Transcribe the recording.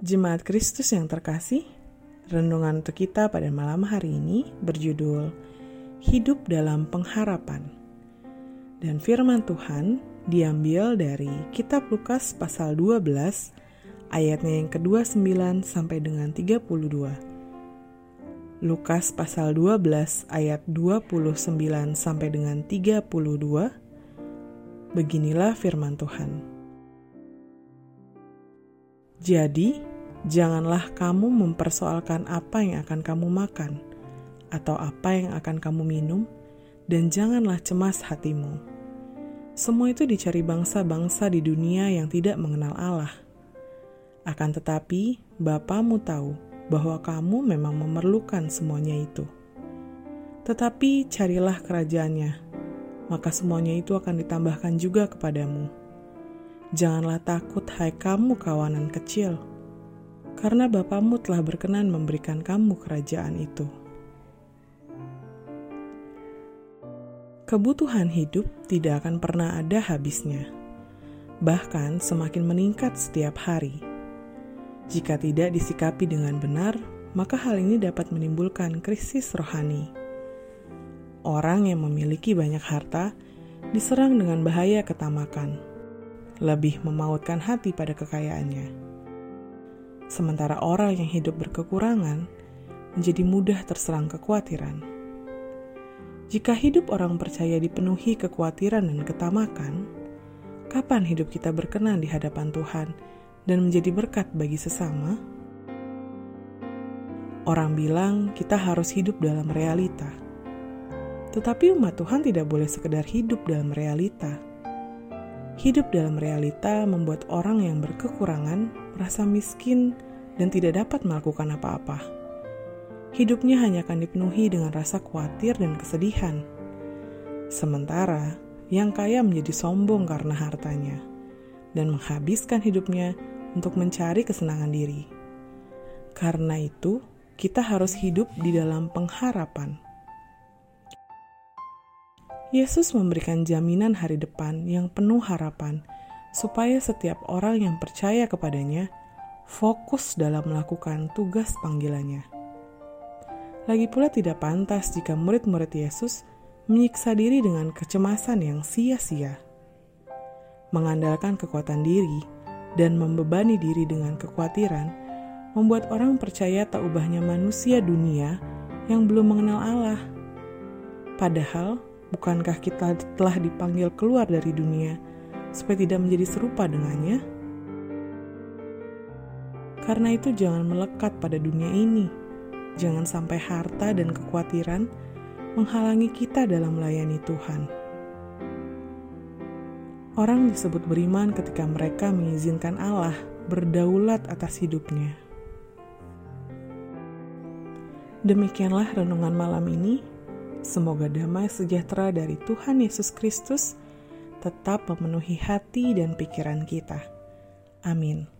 Jemaat Kristus yang terkasih, renungan untuk kita pada malam hari ini berjudul Hidup dalam Pengharapan. Dan firman Tuhan diambil dari kitab Lukas pasal 12 ayatnya yang kedua 9 sampai dengan 32. Lukas pasal 12 ayat 29 sampai dengan 32. Beginilah firman Tuhan. Jadi, Janganlah kamu mempersoalkan apa yang akan kamu makan atau apa yang akan kamu minum, dan janganlah cemas hatimu. Semua itu dicari bangsa-bangsa di dunia yang tidak mengenal Allah. Akan tetapi, Bapamu tahu bahwa kamu memang memerlukan semuanya itu. Tetapi carilah kerajaannya, maka semuanya itu akan ditambahkan juga kepadamu. Janganlah takut, hai kamu kawanan kecil, karena Bapamu telah berkenan memberikan kamu kerajaan itu. Kebutuhan hidup tidak akan pernah ada habisnya, bahkan semakin meningkat setiap hari. Jika tidak disikapi dengan benar, maka hal ini dapat menimbulkan krisis rohani. Orang yang memiliki banyak harta diserang dengan bahaya ketamakan, lebih memautkan hati pada kekayaannya sementara orang yang hidup berkekurangan menjadi mudah terserang kekhawatiran. Jika hidup orang percaya dipenuhi kekhawatiran dan ketamakan, kapan hidup kita berkenan di hadapan Tuhan dan menjadi berkat bagi sesama? Orang bilang kita harus hidup dalam realita. Tetapi umat Tuhan tidak boleh sekedar hidup dalam realita. Hidup dalam realita membuat orang yang berkekurangan merasa miskin, dan tidak dapat melakukan apa-apa. Hidupnya hanya akan dipenuhi dengan rasa khawatir dan kesedihan. Sementara yang kaya menjadi sombong karena hartanya dan menghabiskan hidupnya untuk mencari kesenangan diri. Karena itu, kita harus hidup di dalam pengharapan. Yesus memberikan jaminan hari depan yang penuh harapan supaya setiap orang yang percaya kepadanya fokus dalam melakukan tugas panggilannya. Lagi pula tidak pantas jika murid-murid Yesus menyiksa diri dengan kecemasan yang sia-sia. Mengandalkan kekuatan diri dan membebani diri dengan kekhawatiran membuat orang percaya tak ubahnya manusia dunia yang belum mengenal Allah. Padahal, bukankah kita telah dipanggil keluar dari dunia supaya tidak menjadi serupa dengannya. Karena itu jangan melekat pada dunia ini. Jangan sampai harta dan kekhawatiran menghalangi kita dalam melayani Tuhan. Orang disebut beriman ketika mereka mengizinkan Allah berdaulat atas hidupnya. Demikianlah renungan malam ini. Semoga damai sejahtera dari Tuhan Yesus Kristus tetap memenuhi hati dan pikiran kita. Amin.